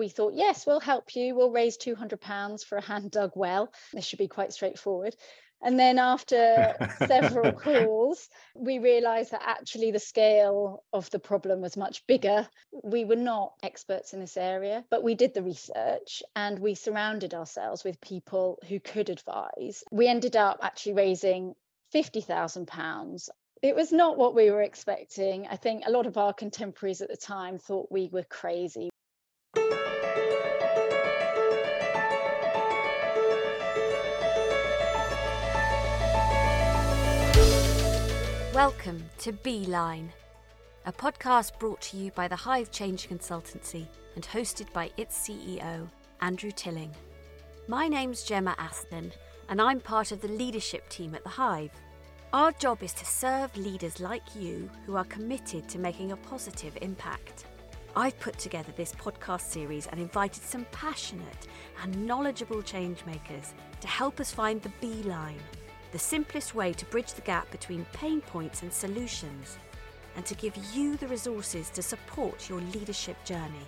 we thought, yes, we'll help you. We'll raise £200 for a hand dug well. This should be quite straightforward. And then after several calls, we realized that actually the scale of the problem was much bigger. We were not experts in this area, but we did the research and we surrounded ourselves with people who could advise. We ended up actually raising £50,000 it was not what we were expecting. I think a lot of our contemporaries at the time thought we were crazy. Welcome to Beeline, a podcast brought to you by the Hive Change Consultancy and hosted by its CEO, Andrew Tilling. My name's Gemma Aston, and I'm part of the leadership team at the Hive. Our job is to serve leaders like you who are committed to making a positive impact. I've put together this podcast series and invited some passionate and knowledgeable changemakers to help us find the beeline the simplest way to bridge the gap between pain points and solutions, and to give you the resources to support your leadership journey.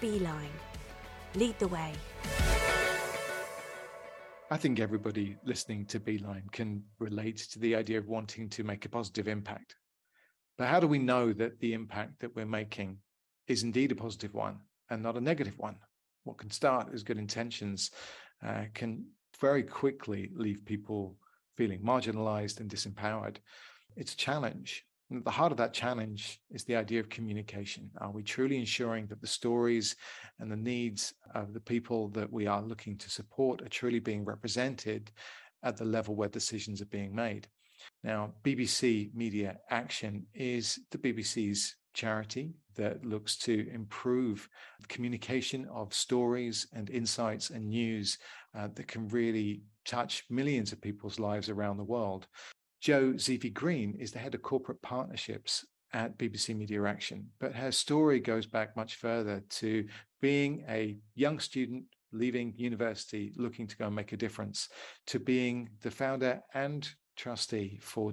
Beeline. Lead the way. I think everybody listening to Beeline can relate to the idea of wanting to make a positive impact. But how do we know that the impact that we're making is indeed a positive one and not a negative one? What can start as good intentions uh, can very quickly leave people feeling marginalized and disempowered. It's a challenge. And at the heart of that challenge is the idea of communication. Are we truly ensuring that the stories and the needs of the people that we are looking to support are truly being represented at the level where decisions are being made? Now, BBC Media Action is the BBC's charity that looks to improve communication of stories and insights and news uh, that can really touch millions of people's lives around the world. Jo Zeevi-Green is the head of corporate partnerships at BBC Media Action, but her story goes back much further to being a young student leaving university looking to go and make a difference, to being the founder and trustee for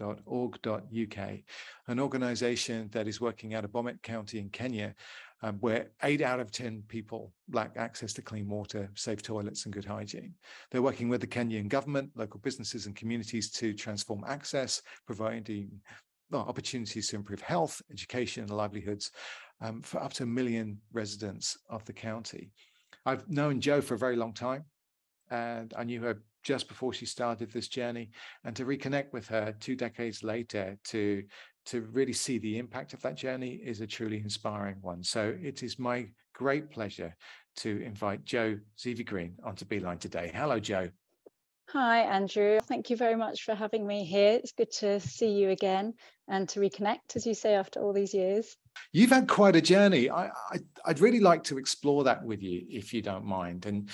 digdeep.org.uk, an organization that is working out of Bomet County in Kenya um, where eight out of 10 people lack access to clean water, safe toilets, and good hygiene. They're working with the Kenyan government, local businesses, and communities to transform access, providing well, opportunities to improve health, education, and livelihoods um, for up to a million residents of the county. I've known Jo for a very long time, and I knew her just before she started this journey. And to reconnect with her two decades later to to really see the impact of that journey is a truly inspiring one. So it is my great pleasure to invite jo Zeevi-Green onto Beeline today. Hello, jo Hi, Andrew. Thank you very much for having me here. It's good to see you again and to reconnect, as you say, after all these years. You've had quite a journey. I, I, would really like to explore that with you, if you don't mind, and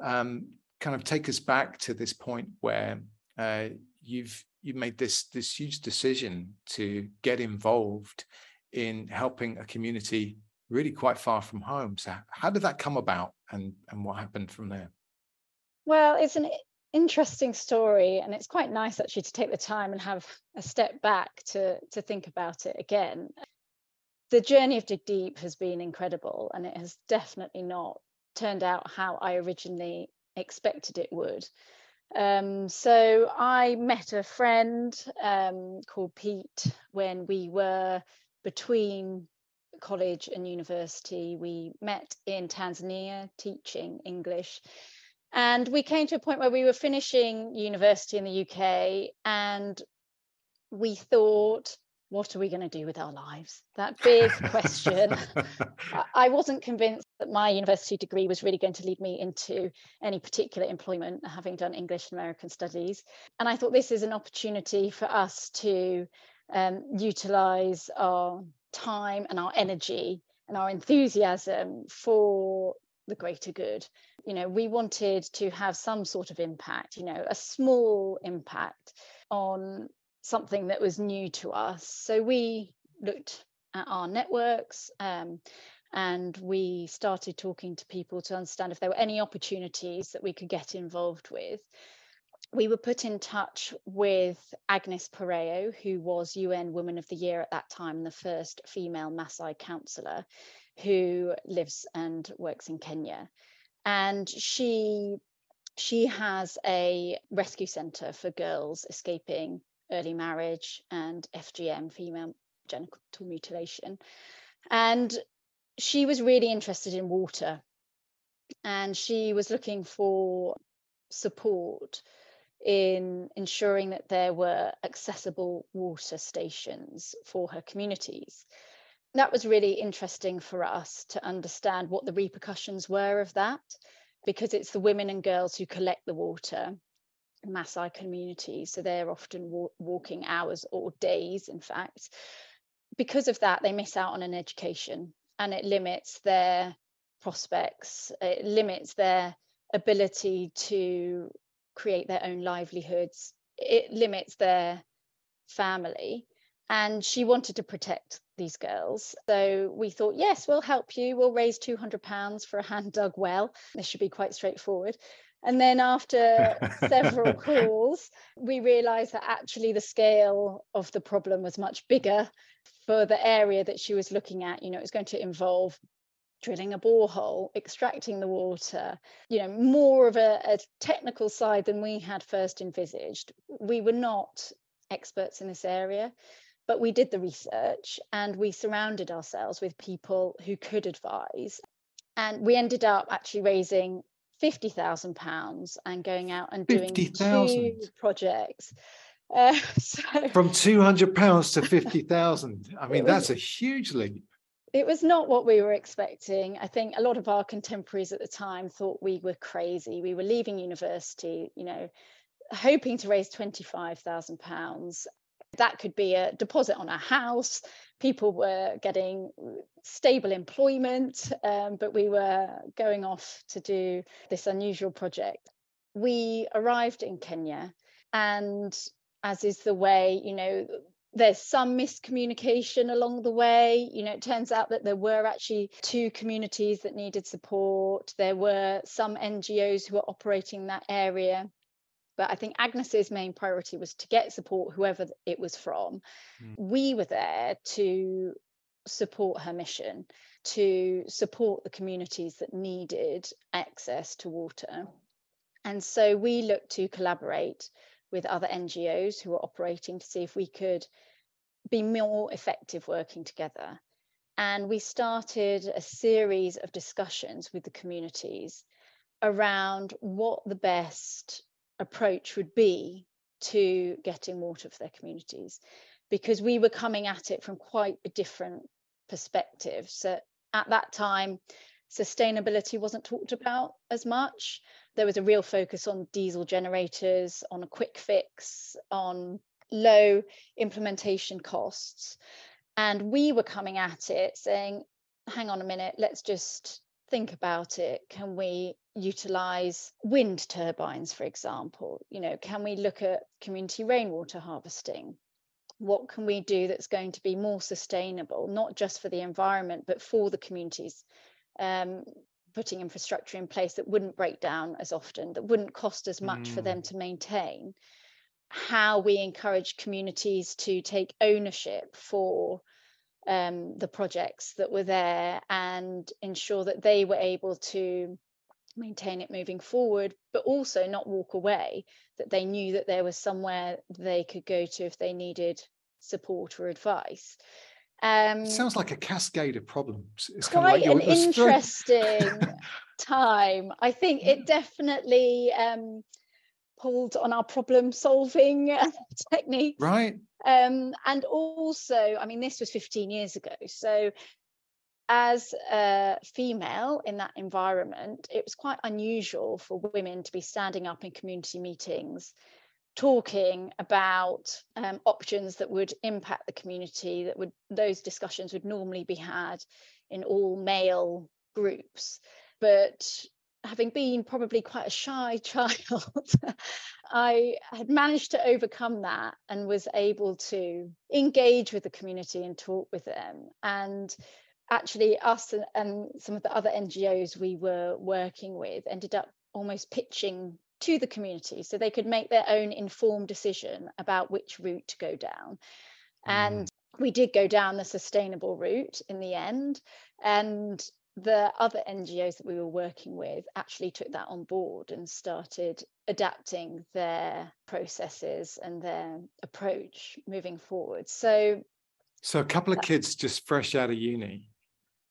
um, kind of take us back to this point where uh, you've you made this this huge decision to get involved in helping a community really quite far from home. So how did that come about and and what happened from there? Well, it's an interesting story and it's quite nice actually to take the time and have a step back to to think about it again. The journey of Dig Deep has been incredible and it has definitely not turned out how I originally expected it would. Um, so I met a friend um, called Pete when we were between college and university. We met in Tanzania teaching English. And we came to a point where we were finishing university in the UK and we thought, what are we going to do with our lives? That big question. I wasn't convinced that my university degree was really going to lead me into any particular employment, having done English and American studies. And I thought this is an opportunity for us to um, utilize our time and our energy and our enthusiasm for the greater good. You know, we wanted to have some sort of impact, you know, a small impact on something that was new to us. So we looked at our networks um, and we started talking to people to understand if there were any opportunities that we could get involved with. We were put in touch with Agnes Pareyio, who was UN Woman of the Year at that time, the first female Maasai councillor. who lives and works in Kenya. And she she has a rescue centre for girls escaping early marriage and FGM, female genital mutilation. And she was really interested in water and she was looking for support in ensuring that there were accessible water stations for her communities. That was really interesting for us to understand what the repercussions were of that, because it's the women and girls who collect the water in Maasai communities. So they're often wa- walking hours or days, in fact. Because of that, they miss out on an education and it limits their prospects, it limits their ability to create their own livelihoods, it limits their family. And she wanted to protect these girls. So we thought, yes, we'll help you. We'll raise £200 for a hand dug well. This should be quite straightforward. And then after several calls, we realized that actually the scale of the problem was much bigger for the area that she was looking at. You know, it was going to involve drilling a borehole, extracting the water, you know, more of a, a, technical side than we had first envisaged. We were not experts in this area, but we did the research and we surrounded ourselves with people who could advise. And we ended up actually raising £50,000 and going out and doing 50, two projects. Uh, so From £200 to 50,000. I mean, was, that's a huge leap it was not what we were expecting. I think a lot of our contemporaries at the time thought we were crazy. We were leaving university, you know, hoping to raise £25,000. That could be a deposit on a house. People were getting stable employment, um, but we were going off to do this unusual project. We arrived in Kenya, and as is the way, you know, there's some miscommunication along the way. You know, it turns out that there were actually two communities that needed support. There were some NGOs who were operating that area. But I think Agnes's main priority was to get support, whoever it was from. Mm. We were there to support her mission, to support the communities that needed access to water. And so we looked to collaborate with other NGOs who were operating to see if we could be more effective working together. And we started a series of discussions with the communities around what the best approach would be to getting water for their communities because we were coming at it from quite a different perspective. So at that time, sustainability wasn't talked about as much. There was a real focus on diesel generators, on a quick fix, on low implementation costs. And we were coming at it saying, hang on a minute, let's just think about it. Can we utilize wind turbines, for example? You know, can we look at community rainwater harvesting? What can we do that's going to be more sustainable, not just for the environment, but for the communities? Um, putting infrastructure in place that wouldn't break down as often, that wouldn't cost as much mm. for them mm. to maintain how we encourage communities to take ownership for um, the projects that were there and ensure that they were able to maintain it moving forward, but also not walk away, that they knew that there was somewhere they could go to if they needed support or advice. Um, Sounds like a cascade of problems. It's quite kind of like an interesting time. I think it definitely um, pulled on our problem solving technique. Right. Um, and also, I mean, this was 15 years ago. So, as a female in that environment, it was quite unusual for women to be standing up in community meetings talking about um, options that would impact the community that would those discussions would normally be had in all male groups but having been probably quite a shy child, I had managed to overcome that and was able to engage with the community and talk with them. And actually, us and, and some of the other NGOs we were working with ended up almost pitching to the community so they could make their own informed decision about which route to go down. And mm. we did go down the sustainable route in the end. And the other NGOs that we were working with actually took that on board and started adapting their processes and their approach moving forward. So, so a couple of kids just fresh out of uni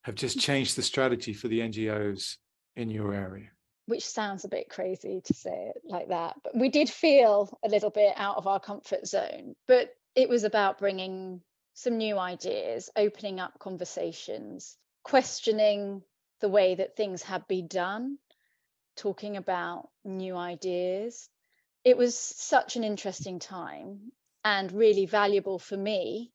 have just mm. changed the strategy for the NGOs in your area. Which sounds a bit crazy to say it like that, but we did feel a little bit out of our comfort zone. But it was about bringing some new ideas, opening up conversations, questioning the way that things had been done, talking about new ideas. It was such an interesting time and really valuable for me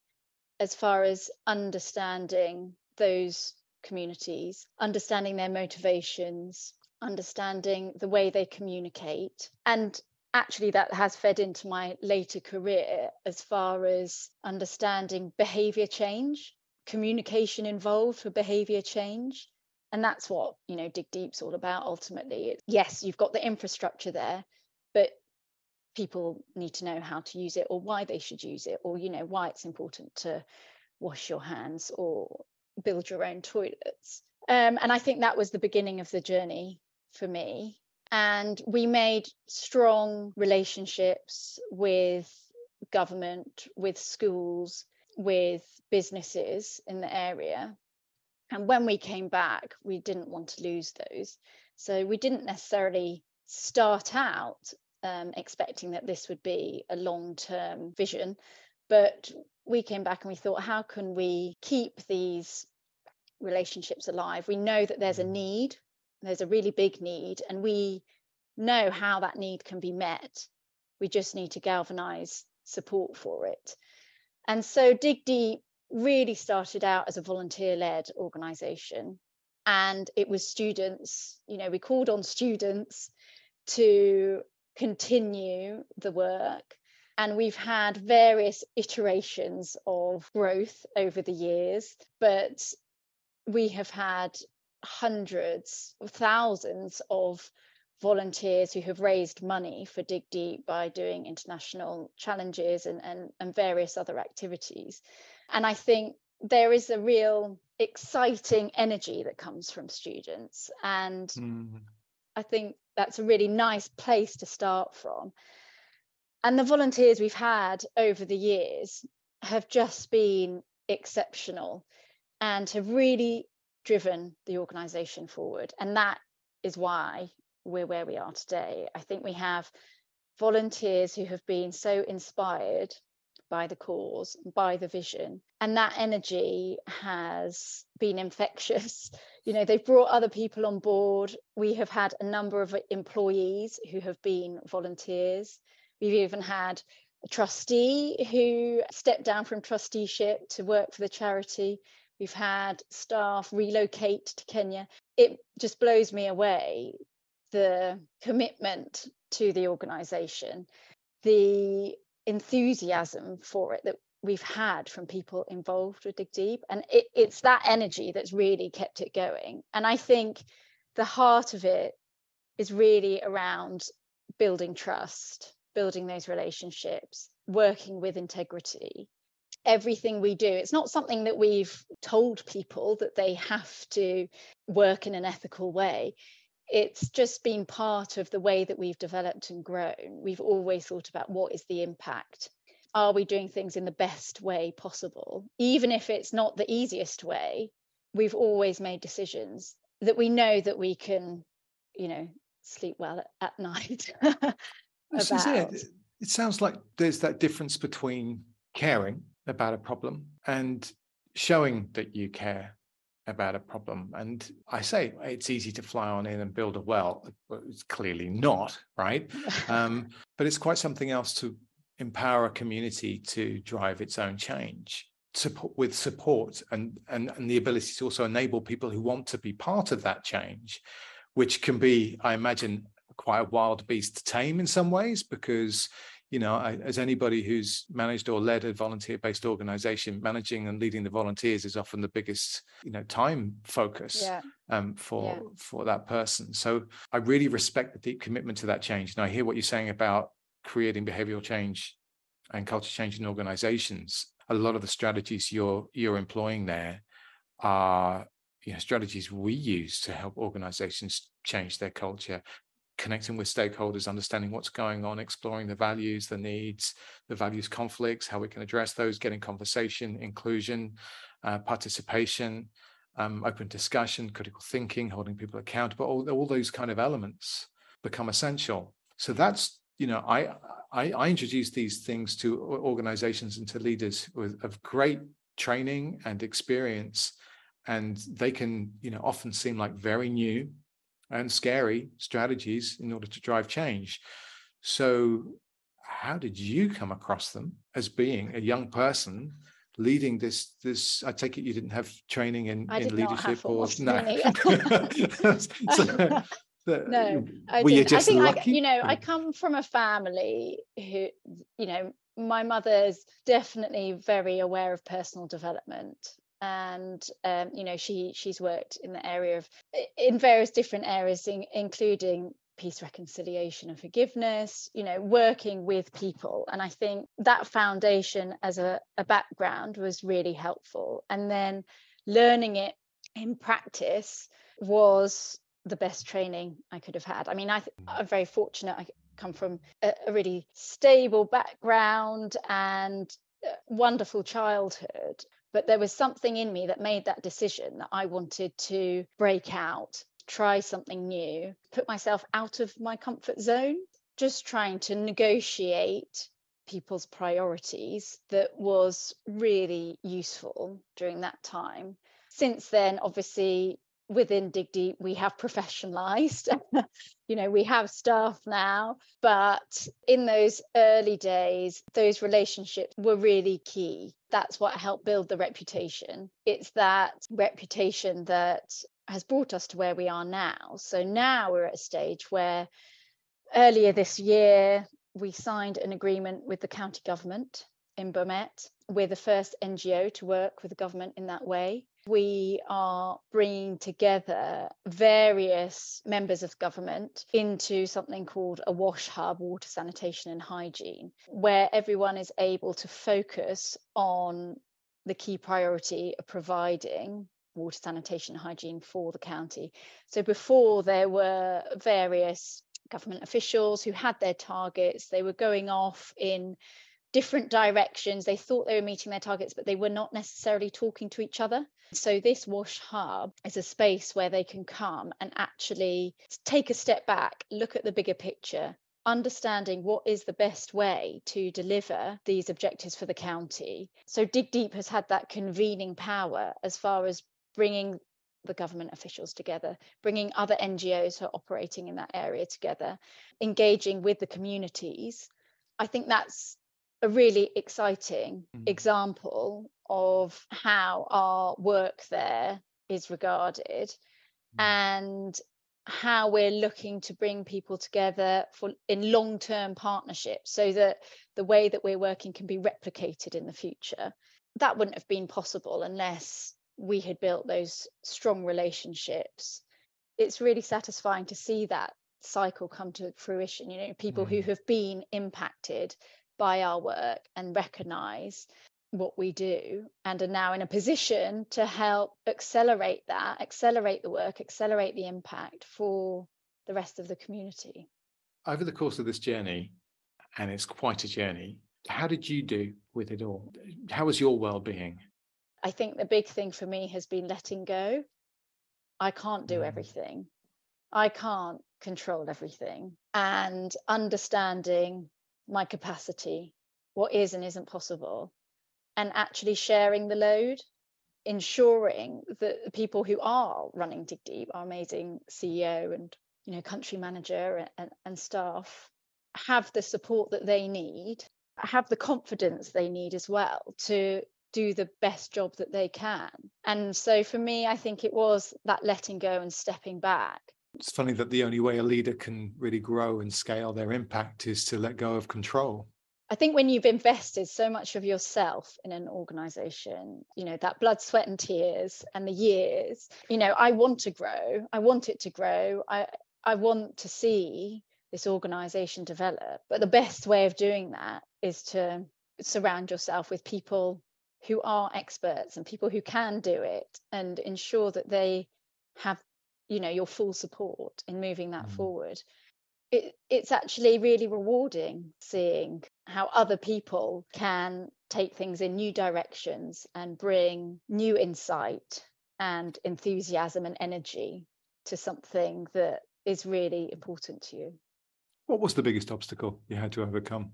as far as understanding those communities, understanding their motivations, understanding the way they communicate, and actually that has fed into my later career as far as understanding behavior change communication involved for behavior change. And that's what you know dig deep's all about ultimately. Yes you've got the infrastructure there but people need to know how to use it or why they should use it or you know why it's important to wash your hands or build your own toilets. Um, and i think that was the beginning of the journey for me and we made strong relationships with government, with schools, with businesses in the area. And when we came back, we didn't want to lose those. So we didn't necessarily start out um, expecting that this would be a long term vision. But we came back and we thought, how can we keep these relationships alive? We know that there's a need there's a really big need, and we know how that need can be met. We just need to galvanize support for it. And so Dig Deep really started out as a volunteer led organization. And it was students, you know, we called on students to continue the work. And we've had various iterations of growth over the years, but we have had hundreds of thousands of volunteers who have raised money for Dig Deep by doing international challenges and, and, and various other activities. And I think there is a real exciting energy that comes from students. And mm. I think that's a really nice place to start from. And the volunteers we've had over the years have just been exceptional and have really driven the organization forward. And that is why we're where we are today. I think we have volunteers who have been so inspired by the cause, by the vision, and that energy has been infectious. You know, they've brought other people on board. We have had a number of employees who have been volunteers. We've even had a trustee who stepped down from trusteeship to work for the charity. We've had staff relocate to Kenya. It just blows me away the commitment to the organization, the enthusiasm for it that we've had from people involved with Dig Deep. And it, it's that energy that's really kept it going. And I think the heart of it is really around building trust, building those relationships, working with integrity, everything we do. It's not something that we've told people that they have to work in an ethical way. It's just been part of the way that we've developed and grown. We've always thought about what is the impact. Are we doing things in the best way possible? Even if it's not the easiest way, we've always made decisions that we know that we can, you know, sleep well at, at night. is it. It sounds like there's that difference between caring about a problem and showing that you care about a problem. And I say it's easy to fly on in and build a well. It's clearly not, right? um, but it's quite something else to empower a community to drive its own change support with support and, and and the ability to also enable people who want to be part of that change which can be i imagine quite a wild beast to tame in some ways because you know, I, as anybody who's managed or led a volunteer-based organization, managing and leading the volunteers is often the biggest, you know, time focus yeah. um, for yeah. for that person. So I really respect the deep commitment to that change. And I hear what you're saying about creating behavioral change and culture change in organizations. a lot of the strategies you're you're employing there are you know strategies we use to help organizations change their culture connecting with stakeholders understanding what's going on exploring the values the needs the values conflicts how we can address those getting conversation inclusion uh, participation um, open discussion critical thinking holding people accountable all, all those kind of elements become essential. So that's you know i i, I introduce these things to organizations and to leaders with of great training and experience and they can you know often seem like very new and scary strategies in order to drive change. So how did you come across them as being a young person leading this this i take it you didn't have training in, I in leadership or no. so, no I, didn't. I think I, you know i come from a family who you know my mother's definitely very aware of personal development and um, you know she she's worked in the area of in various different areas in, including peace reconciliation and forgiveness you know working with people. And i think that foundation as a, a background was really helpful. And then learning it in practice was the best training i could have had. I mean I, i'm very fortunate i come from a, a really stable background and wonderful childhood but there was something in me that made that decision that I wanted to break out, try something new, put myself out of my comfort zone, just trying to negotiate people's priorities that was really useful during that time. Since then, obviously, within dig deep we have professionalized. You know we have staff now but in those early days those relationships were really key. That's what helped build the reputation. It's that reputation that has brought us to where we are now. So now we're at a stage where earlier this year we signed an agreement with the county government in Bomet. We're the first NGO to work with the government in that way we are bringing together various members of government into something called a wash hub, water sanitation and hygiene, where everyone is able to focus on the key priority of providing water sanitation and hygiene for the county. So before there were various government officials who had their targets, they were going off in different directions. They thought they were meeting their targets, but they were not necessarily talking to each other. So, this Wash Hub is a space where they can come and actually take a step back, look at the bigger picture, understanding what is the best way to deliver these objectives for the county. So, Dig Deep has had that convening power as far as bringing the government officials together, bringing other NGOs who are operating in that area together, engaging with the communities. I think that's a really exciting mm. example of how our work there is regarded mm. and how we're looking to bring people together for in long-term partnerships so that the way that we're working can be replicated in the future that wouldn't have been possible unless we had built those strong relationships it's really satisfying to see that cycle come to fruition you know people mm. who have been impacted by our work and recognize what we do and are now in a position to help accelerate that, accelerate the work, accelerate the impact for the rest of the community. Over the course of this journey, and it's quite a journey, how did you do with it all? How was your well-being? I think the big thing for me has been letting go. I can't do mm. everything. I can't control everything. And understanding my capacity, what is and isn't possible, and actually sharing the load, ensuring that the people who are running Dig Deep, our amazing CEO and you know country manager and, and staff, have the support that they need, have the confidence they need as well to do the best job that they can. And so for me, I think it was that letting go and stepping back it's funny that the only way a leader can really grow and scale their impact is to let go of control. I think when you've invested so much of yourself in an organization, you know, that blood, sweat, and tears and the years, you know, I want to grow. I want it to grow. I, I want to see this organization develop. But the best way of doing that is to surround yourself with people who are experts and people who can do it and ensure that they have you know your full support in moving that mm. forward it, it's actually really rewarding seeing how other people can take things in new directions and bring new insight and enthusiasm and energy to something that is really important to you. What was the biggest obstacle you had to overcome?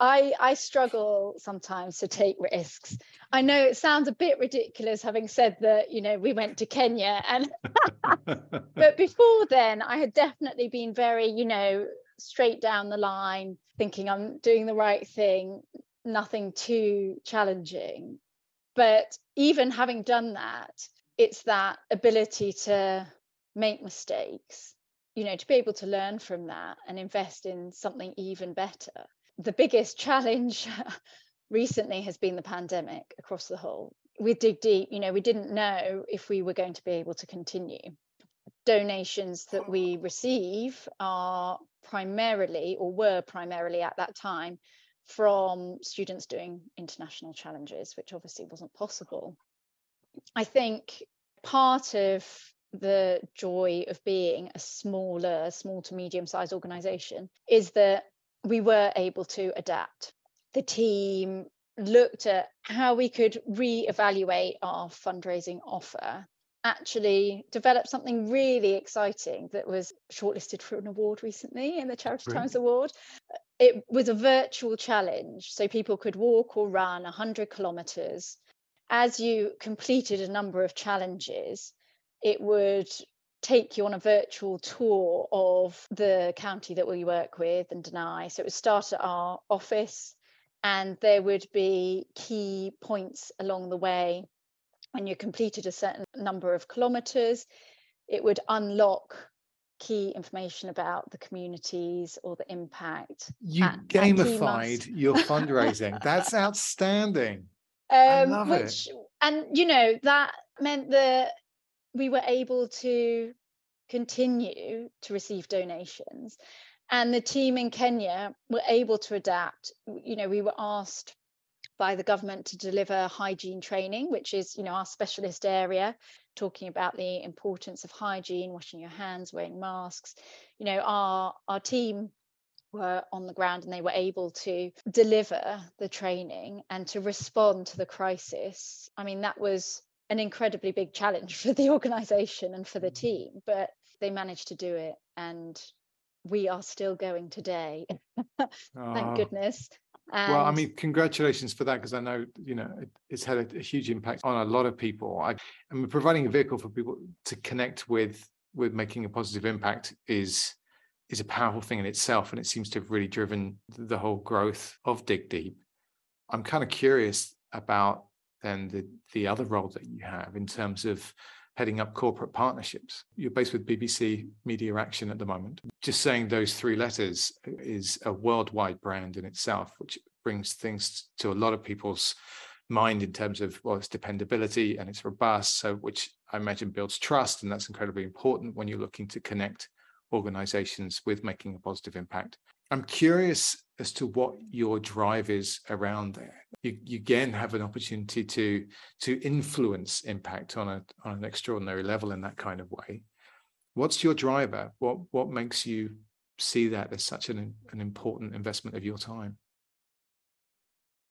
I, I struggle sometimes to take risks. I know it sounds a bit ridiculous having said that, you know, we went to Kenya and but before then I had definitely been very, you know, straight down the line, thinking I'm doing the right thing, nothing too challenging. But even having done that, it's that ability to make mistakes, you know, to be able to learn from that and invest in something even better the biggest challenge recently has been the pandemic across the whole. With Dig Deep, you know, we didn't know if we were going to be able to continue. Donations that we receive are primarily, or were primarily at that time, from students doing international challenges, which obviously wasn't possible. I think part of the joy of being a smaller, small to medium sized organization is that we were able to adapt. The team looked at how we could re-evaluate our fundraising offer actually developed something really exciting that was shortlisted for an award recently in the charity Brilliant. times award it was a virtual challenge so people could walk or run 100 kilometers as you completed a number of challenges it would take you on a virtual tour of the county that we work with and deny. So it would start at our office, and there would be key points along the way. When you completed a certain number of kilometres, it would unlock key information about the communities or the impact. You at, gamified at your fundraising. That's outstanding. Um, I love which, it. And you know that meant that we were able to continue to receive donations and the team in Kenya were able to adapt you know we were asked by the government to deliver hygiene training which is you know our specialist area talking about the importance of hygiene washing your hands wearing masks you know our our team were on the ground and they were able to deliver the training and to respond to the crisis i mean that was an incredibly big challenge for the organization and for the mm. team, but they managed to do it. And we are still going today. Thank goodness. And well, I mean, congratulations for that because I know you know it, it's had a, a, huge impact on a lot of people. I, am providing a vehicle for people to connect with with making a positive impact is is a powerful thing in itself, and it seems to have really driven the whole growth of Dig Deep. I'm kind of curious about then the, the other role that you have in terms of heading up corporate partnerships. You're based with BBC Media Action at the moment. Just saying those three letters is a worldwide brand in itself, which brings things to a lot of people's mind in terms of well its dependability and it's robust so which i imagine builds trust and that's incredibly important when you're looking to connect organizations with making a positive impact i'm curious as to what your drive is around there. You, you again have an opportunity to to influence impact on a on an extraordinary level in that kind of way. What's your driver? What what makes you see that as such an, an important investment of your time?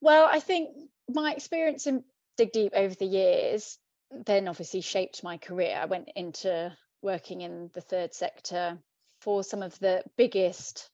Well, I think my experience in Dig Deep over the years then obviously shaped my career. I went into working in the third sector for some of the biggest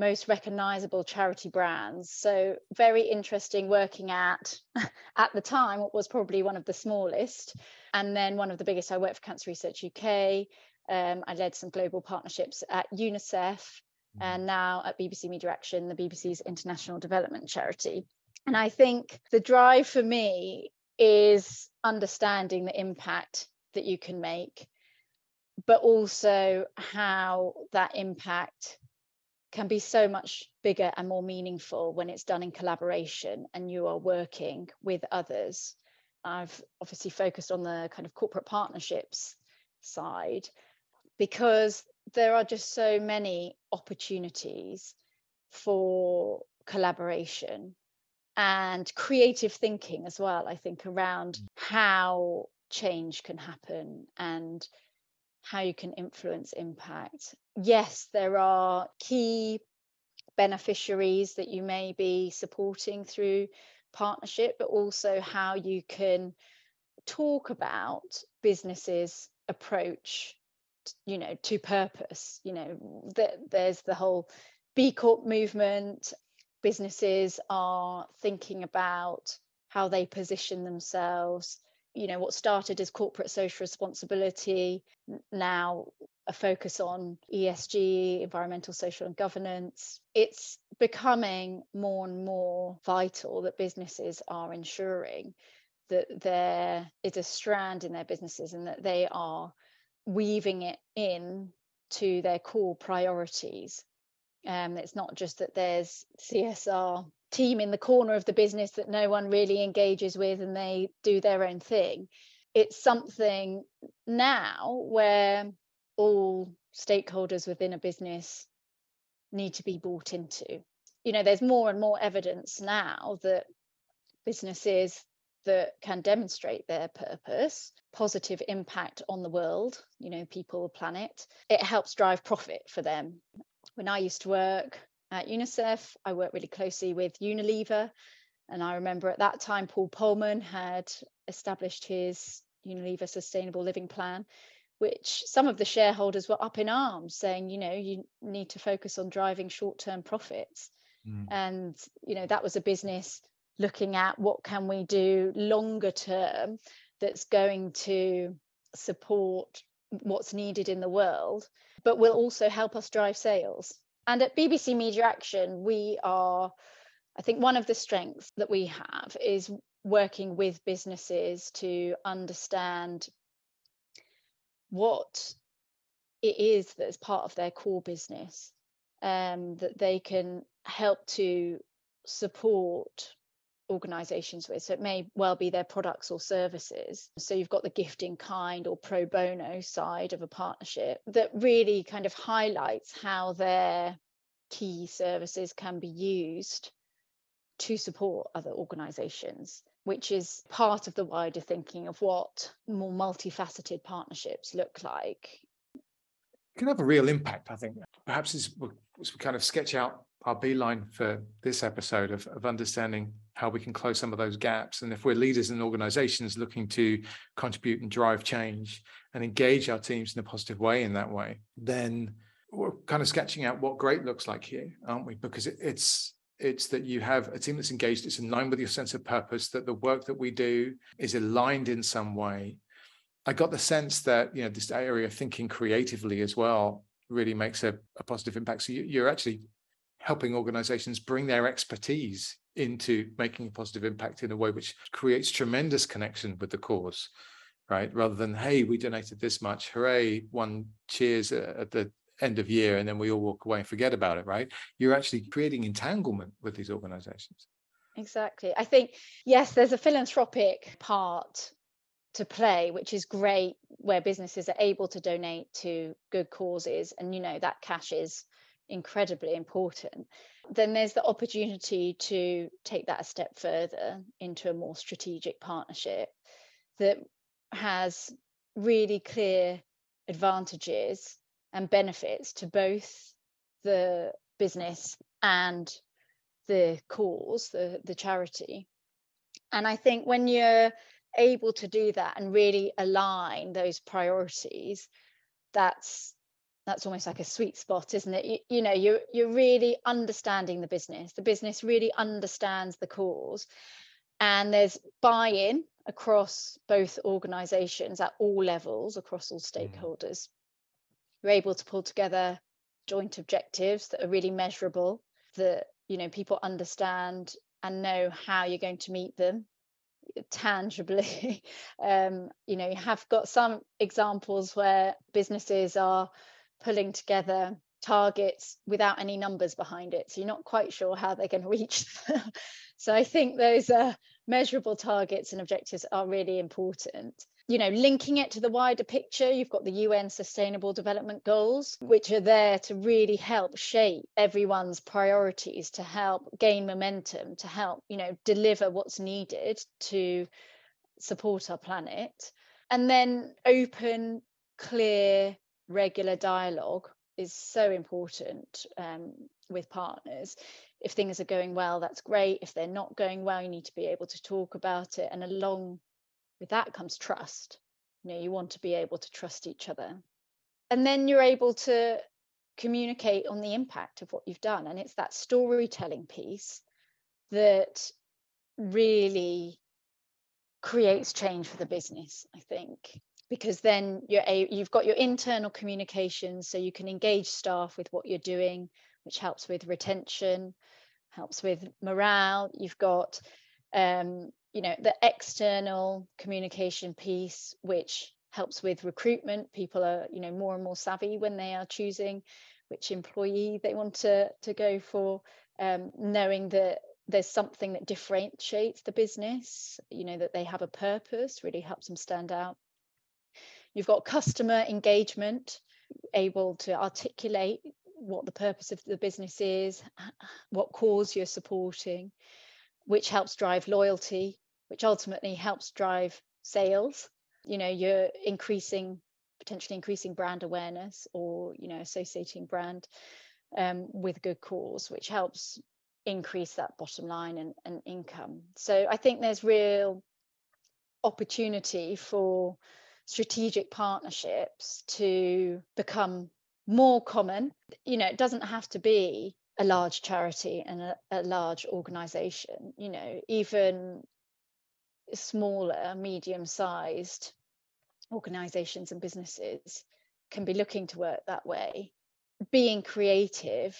most recognizable charity brands. So very interesting working at at the time what was probably one of the smallest and then one of the biggest. I worked for Cancer Research UK. Um, I led some global partnerships at UNICEF mm-hmm. and now at BBC Media Action, the BBC's international development charity. And I think the drive for me is understanding the impact that you can make, but also how that impact can be so much bigger and more meaningful when it's done in collaboration and you are working with others. I've obviously focused on the kind of corporate partnerships side because there are just so many opportunities for collaboration and creative thinking as well, I think, around mm. how change can happen and how you can influence impact. Yes, there are key beneficiaries that you may be supporting through partnership, but also how you can talk about businesses approach you know to purpose. You know that there's the whole b corp movement. Businesses are thinking about how they position themselves you know what started as corporate social responsibility now a focus on ESG environmental social and governance it's becoming more and more vital that businesses are ensuring that there is a strand in their businesses and that they are weaving it in to their core priorities. Um, it's not just that there's CSR team in the corner of the business that no one really engages with and they do their own thing. It's something now where all stakeholders within a business need to be bought into. You know, there's more and more evidence now that businesses that can demonstrate their purpose, positive impact on the world, you know, people, planet, it helps drive profit for them when I used to work at UNICEF, I worked really closely with Unilever. And I remember at that time, Paul Polman had established his Unilever Sustainable Living Plan, which some of the shareholders were up in arms saying, you know, you need to focus on driving short term profits. Mm. And, you know, that was a business looking at what can we do longer term that's going to support what's needed in the world, but will also help us drive sales. And at BBC Media Action, we are, I think, one of the strengths that we have is working with businesses to understand what it is that's part of their core business, um, that they can help to support organizations with. So it may well be their products or services. So you've got the gift in kind or pro bono side of a partnership that really kind of highlights how their key services can be used to support other organizations which is part of the wider thinking of what more multifaceted partnerships look like can have a real impact i think perhaps as we kind of sketch out our beeline for this episode of, of understanding how we can close some of those gaps. And if we're leaders in organizations looking to contribute and drive change and engage our teams in a positive way in that way, then we're kind of sketching out what great looks like here, aren't we? Because it, it's it's that you have a team that's engaged, it's in line with your sense of purpose, that the work that we do is aligned in some way. I got the sense that you know this area of thinking creatively as well really makes a, a positive impact. So you, you're actually helping organizations bring their expertise into making a positive impact in a way which creates tremendous connection with the cause right? Rather than hey we donated this much hooray one cheers at the end of year and then we all walk away and forget about it right? You're actually creating entanglement with these organizations. Exactly. I think yes there's a philanthropic part to play which is great where businesses are able to donate to good causes and you know that cash is incredibly important, then there's the opportunity to take that a step further into a more strategic partnership that has really clear advantages and benefits to both the business and the cause, the, the charity. And I think when you're able to do that and really align those priorities, that's that's almost like a sweet spot isn't it you, you, know you're you're really understanding the business the business really understands the cause and there's buy-in across both organizations at all levels across all mm. stakeholders mm. you're able to pull together joint objectives that are really measurable that you know people understand and know how you're going to meet them tangibly um, you know you have got some examples where businesses are pulling together targets without any numbers behind it. So you're not quite sure how they're going to reach so I think those uh, measurable targets and objectives are really important. you know linking it to the wider picture you've got the UN sustainable development goals which are there to really help shape everyone's priorities to help gain momentum to help you know deliver what's needed to support our planet and then open clear regular dialogue is so important um, with partners. If things are going well that's great. If they're not going well you need to be able to talk about it. And along with that comes trust. You know you want to be able to trust each other. And then you're able to communicate on the impact of what you've done. And it's that storytelling piece that really creates change for the business i think because then you're a, you've got your internal communications so you can engage staff with what you're doing which helps with retention helps with morale. You've got um, you know the external communication piece which helps with recruitment. People are you know more and more savvy when they are choosing which employee they want to to go for um, knowing that there's something that differentiates the business you know that they have a purpose really helps them stand out you've got customer engagement able to articulate what the purpose of the business is what cause you're supporting which helps drive loyalty which ultimately helps drive sales. You know you're increasing potentially increasing brand awareness or you know associating brand um, with good cause which helps increase that bottom line and, and income. So i think there's real opportunity for strategic partnerships to become more common. You know it doesn't have to be a large charity and a, a large organization you know even smaller medium sized organizations and businesses can be looking to work that way. Being creative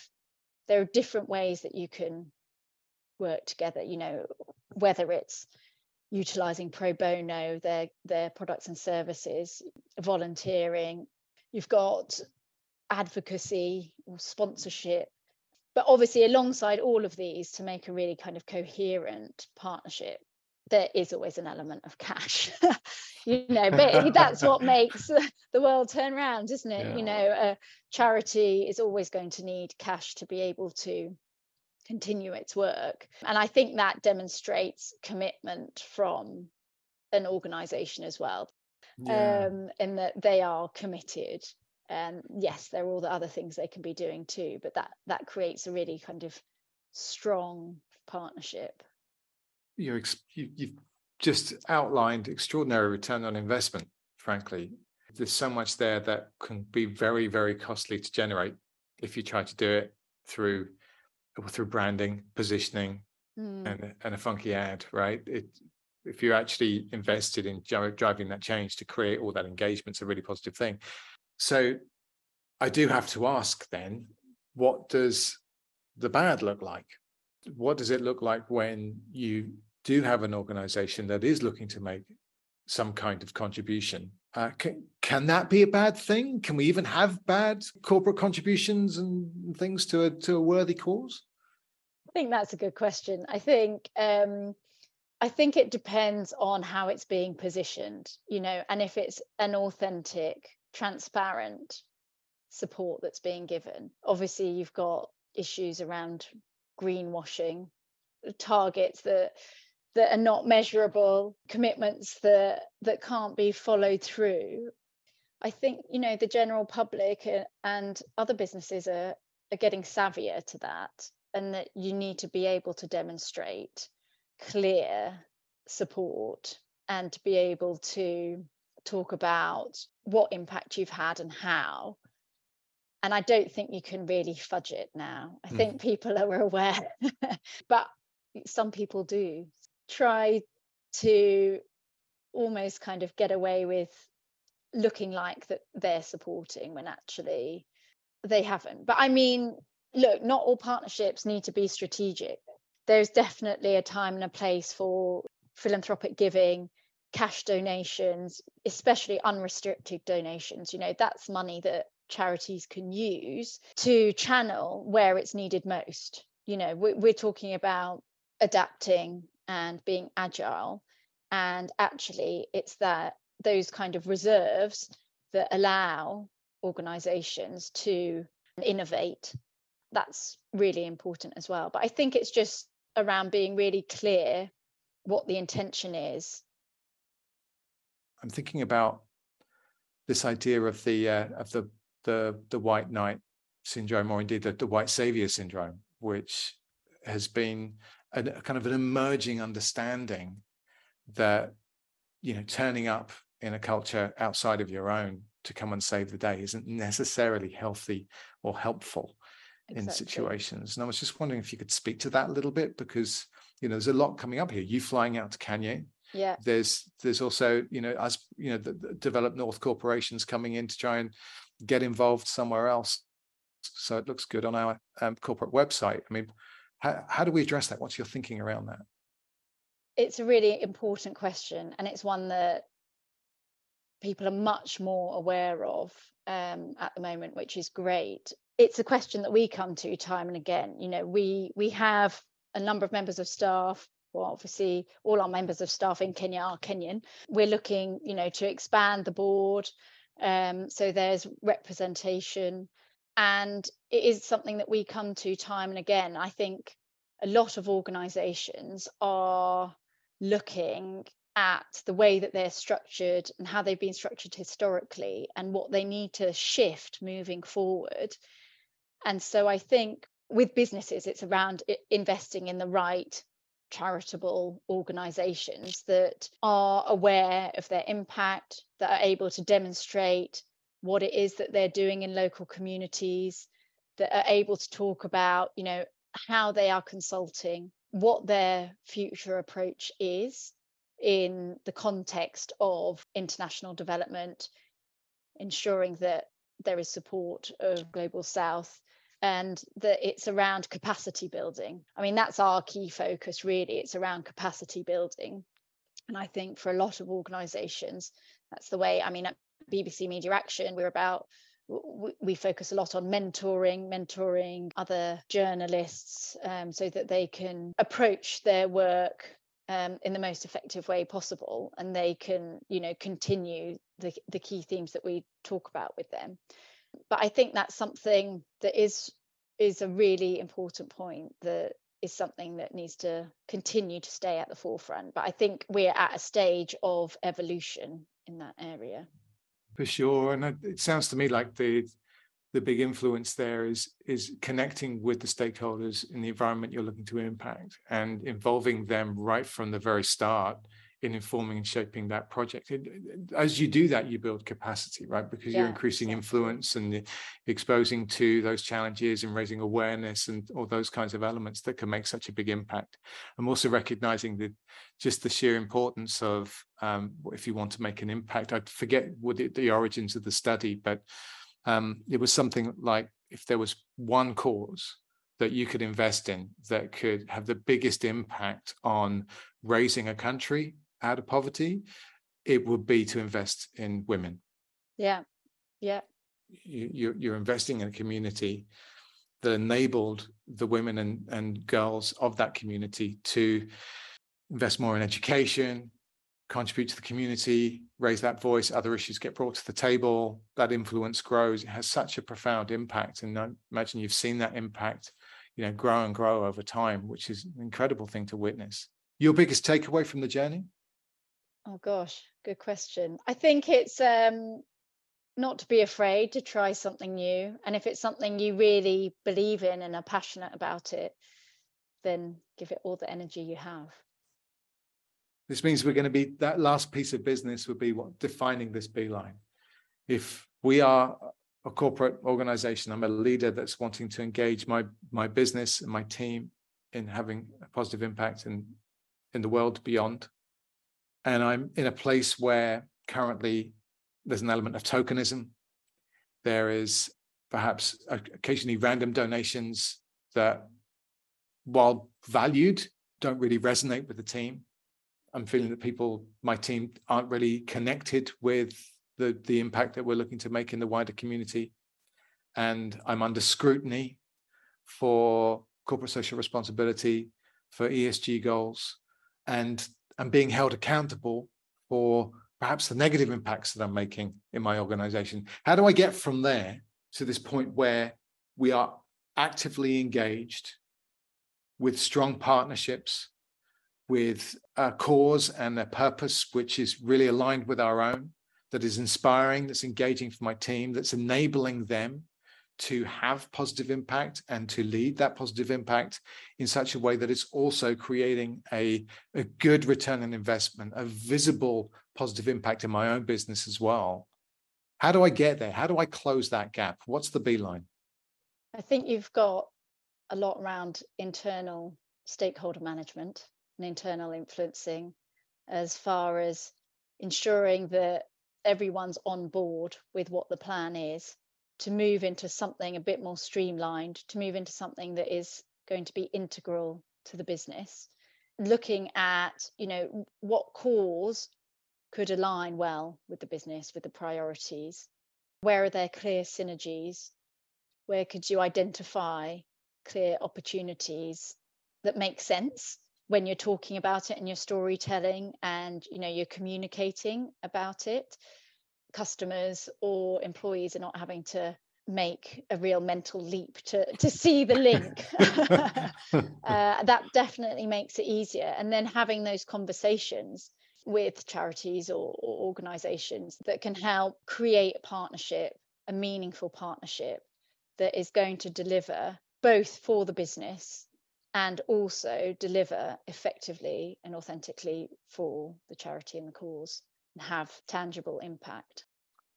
there are different ways that you can work together you know whether it's utilizing pro bono their their products and services volunteering you've got advocacy or sponsorship but obviously alongside all of these to make a really kind of coherent partnership there is always an element of cash you know but that's what makes the world turn around isn't it yeah. you know a charity is always going to need cash to be able to continue its work. And i think that demonstrates commitment from an organization as well yeah. um, in that they are committed. And yes there are all the other things they can be doing too but that that creates a really kind of strong partnership. You have just outlined extraordinary return on investment frankly. There's so much there that can be very very costly to generate if you try to do it through through branding positioning mm. and, and a funky ad right it if you're actually invested in driving that change to create all that engagement it's a really positive thing so I do have to ask then, what does the bad look like? What does it look like when you do have an organization that is looking to make some kind of contribution? Uh, can, can that be a bad thing? Can we even have bad corporate contributions and things to a, to a worthy cause? I think that's a good question. I think um, I think it depends on how it's being positioned, you know, and if it's an authentic transparent support that's being given. Obviously, you've got issues around greenwashing, targets that that are not measurable, commitments that that can't be followed through. I think you know the general public and other businesses are are getting savvier to that, and that you need to be able to demonstrate clear support and to be able to talk about what impact you've had and how. And i don't think you can really fudge it now. I mm. think people are aware but some people do. Try to almost kind of get away with looking like that they're supporting when actually they haven't but i mean look not all partnerships need to be strategic there's definitely a time and a place for philanthropic giving cash donations, especially unrestricted donations. You know, that's money that charities can use to channel where it's needed most. You know, we're talking about adapting and being agile. And actually, it's that those kind of reserves that allow organizations to innovate. That's really important as well. But i think it's just around being really clear what the intention is. I'm thinking about this idea of the uh, of the the the white knight syndrome or indeed the, the white savior syndrome which has been a, a kind of an emerging understanding that you know turning up in a culture outside of your own to come and save the day isn't necessarily healthy or helpful exactly. in situations. And I was just wondering if you could speak to that a little bit because you know there's a lot coming up here. You flying out to Kenya. Yeah. There's there's also you know as you know the, the developed North corporations coming in to try and get involved somewhere else. So it looks good on our um, corporate website. I mean, how, how do we address that? What's your thinking around that? It's a really important question, and it's one that people are much more aware of um, at the moment, which is great. It's a question that we come to time and again. You know, we we have a number of members of staff. Well, obviously, all our members of staff in Kenya are Kenyan. We're looking, you know, to expand the board, um, so there's representation, and it is something that we come to time and again. I think a lot of organisations are looking at the way that they're structured and how they've been structured historically and what they need to shift moving forward. And so I think with businesses, it's around investing in the right charitable organizations that are aware of their impact, that are able to demonstrate what it is that they're doing in local communities, that are able to talk about, you know, how they are consulting, what their future approach is, in the context of international development, ensuring that there is support of Global South and that it's around capacity building. I mean, that's our key focus, really. It's around capacity building. And I think for a lot of organizations, that's the way. I mean, at BBC Media Action, we're about we focus a lot on mentoring, mentoring other journalists um, so that they can approach their work um, in the most effective way possible and they can you know continue the, the key themes that we talk about with them. But i think that's something that is is a really important point that is something that needs to continue to stay at the forefront. But i think we're at a stage of evolution in that area. For sure. And it sounds to me like the the big influence there is is connecting with the stakeholders in the environment you're looking to impact and involving them right from the very start in informing and shaping that project. as you do that, you build capacity, right? Because yeah, you're increasing exactly. influence and exposing to those challenges and raising awareness and all those kinds of elements that can make such a big impact. I'm also recognizing that just the sheer importance of um, if you want to make an impact. I forget what the, the origins of the study, but um, it was something like if there was one cause that you could invest in that could have the biggest impact on raising a country out of poverty, it would be to invest in women. Yeah, yeah. You, you're investing in a community that enabled the women and, and girls of that community to invest more in education, contribute to the community, raise that voice, other issues get brought to the table, that influence grows. It has such a profound impact. And I imagine you've seen that impact, you know, grow and grow over time, which is an incredible thing to witness. Your biggest takeaway from the journey? Oh gosh, good question. I think it's um not to be afraid to try something new. And if it's something you really believe in and are passionate about it, then give it all the energy you have. This means we're going to be that last piece of business would be what defining this beeline. If we are a corporate organization, I'm a leader that's wanting to engage my my business and my team in having a positive impact in in the world beyond. And I'm in a place where currently there's an element of tokenism. There is perhaps occasionally random donations that, while valued, don't really resonate with the team. I'm feeling that people, my team, aren't really connected with the the impact that we're looking to make in the wider community, and I'm under scrutiny for corporate social responsibility, for ESG goals, and I'm being held accountable for perhaps the negative impacts that I'm making in my organization. How do I get from there to this point where we are actively engaged with strong partnerships, with a cause and a purpose which is really aligned with our own, that is inspiring, that's engaging for my team, that's enabling them to have positive impact and to lead that positive impact in such a way that it's also creating a, a good return on investment, a visible positive impact in my own business as well. How do I get there? How do I close that gap? What's the beeline? I think you've got a lot around internal stakeholder management and internal influencing as far as ensuring that everyone's on board with what the plan is to move into something a bit more streamlined, to move into something that is going to be integral to the business, looking at, you know, what cause could align well with the business, with the priorities. Where are there clear synergies? Where could you identify clear opportunities that make sense when you're talking about it and you're storytelling and you know you're communicating about it customers or employees are not having to make a real mental leap to to see the link. Uh, that definitely makes it easier. And then having those conversations with charities or, or organizations that can help create a partnership a meaningful partnership that is going to deliver both for the business and also deliver effectively and authentically for the charity and the cause and have tangible impact.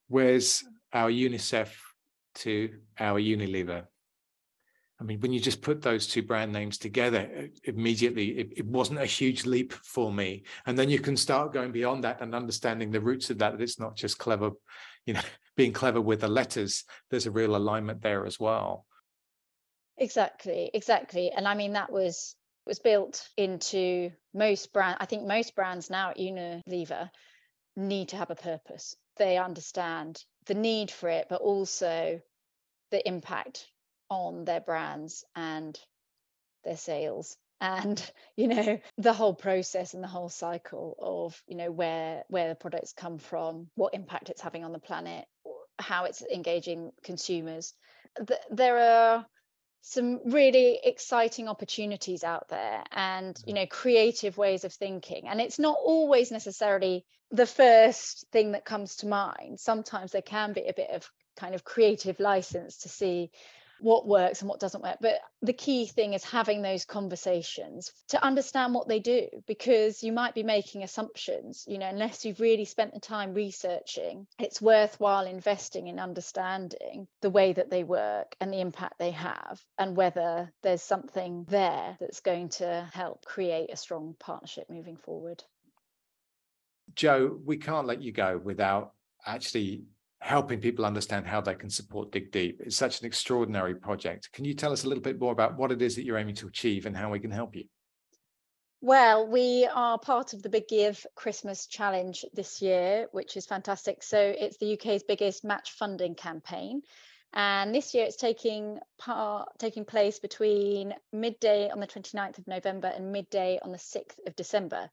Where's our UNICEF to our Unilever? I mean, when you just put those two brand names together, immediately it, it, wasn't a huge leap for me. And then you can start going beyond that and understanding the roots of that, that it's not just clever, you know, being clever with the letters. There's a real alignment there as well. Exactly, exactly. And I mean, that was was built into most brand. I think most brands now at Unilever need to have a purpose. They understand the need for it, but also the impact on their brands and their sales and you know the whole process and the whole cycle of you know where where the products come from what impact it's having on the planet how it's engaging consumers there are some really exciting opportunities out there and you mm. know creative ways of thinking and it's not always necessarily the first thing that comes to mind sometimes there can be a bit of kind of creative license to see what works and what doesn't work. But the key thing is having those conversations to understand what they do, because you might be making assumptions, you know, unless you've really spent the time researching, it's worthwhile investing in understanding the way that they work and the impact they have, and whether there's something there that's going to help create a strong partnership moving forward. Jo, we can't let you go without actually helping people understand how they can support Dig Deep. It's such an extraordinary project. Can you tell us a little bit more about what it is that you're aiming to achieve and how we can help you? Well, we are part of the Big Give Christmas Challenge this year, which is fantastic. So it's the UK's biggest match funding campaign. And this year it's taking part taking place between midday on the 29th of November and midday on the 6th of December.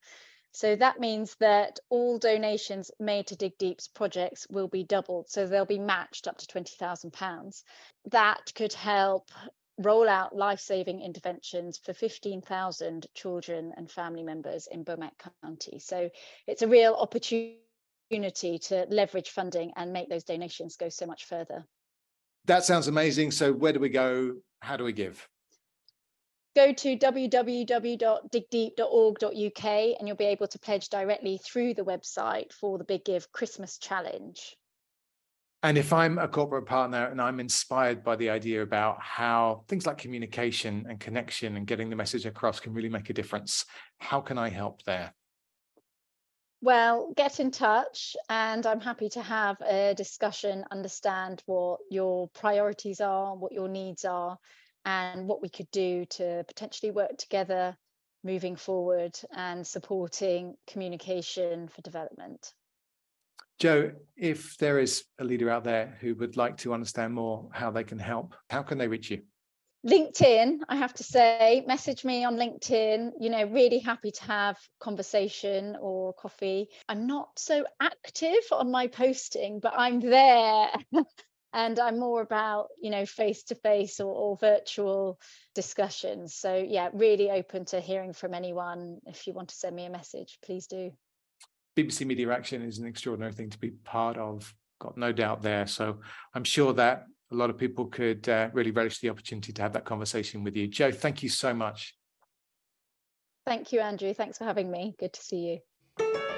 So that means that all donations made to Dig Deep's projects will be doubled. So they'll be matched up to £20,000. That could help roll out life-saving interventions for 15,000 children and family members in Bomet County. So it's a real opportunity to leverage funding and make those donations go so much further. That sounds amazing. So where do we go? How do we give? Go to www.digdeep.org.uk and you'll be able to pledge directly through the website for the Big Give Christmas Challenge. And if I'm a corporate partner and I'm inspired by the idea about how things like communication and connection and getting the message across can really make a difference, how can I help there? Well, get in touch and I'm happy to have a discussion, understand what your priorities are, what your needs are, and what we could do to potentially work together moving forward and supporting communication for development. Jo, if there is a leader out there who would like to understand more how they can help, how can they reach you? LinkedIn, I have to say, message me on LinkedIn. You know, really happy to have conversation or coffee. I'm not so active on my posting, but I'm there. and I'm more about, you know, face to face or virtual discussions. So, yeah, really open to hearing from anyone. If you want to send me a message, please do. BBC Media Action is an extraordinary thing to be part of. Got no doubt there. So I'm sure that a lot of people could uh, really relish the opportunity to have that conversation with you. Jo, thank you so much. Thank you, Andrew. Thanks for having me. Good to see you.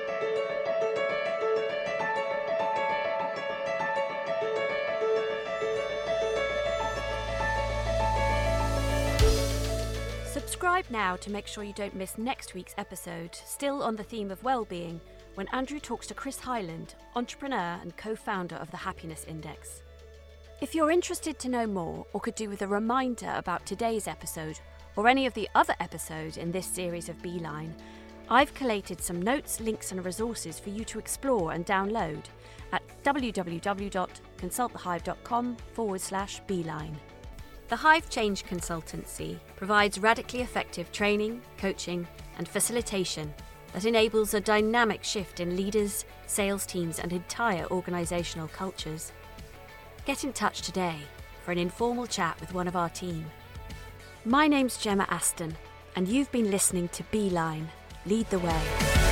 Subscribe now to make sure you don't miss next week's episode, still on the theme of well-being, when Andrew talks to Chris Hyland, entrepreneur and co-founder of the Happiness Index. If you're interested to know more or could do with a reminder about today's episode or any of the other episodes in this series of Beeline, I've collated some notes, links, and resources for you to explore and download at www.consultthehive.com forward slash beeline. The Hive Change Consultancy provides radically effective training, coaching, and facilitation that enables a dynamic shift in leaders, sales teams, and entire organisational cultures. Get in touch today for an informal chat with one of our team. My name's Gemma Aston, and you've been listening to Beeline Lead the Way.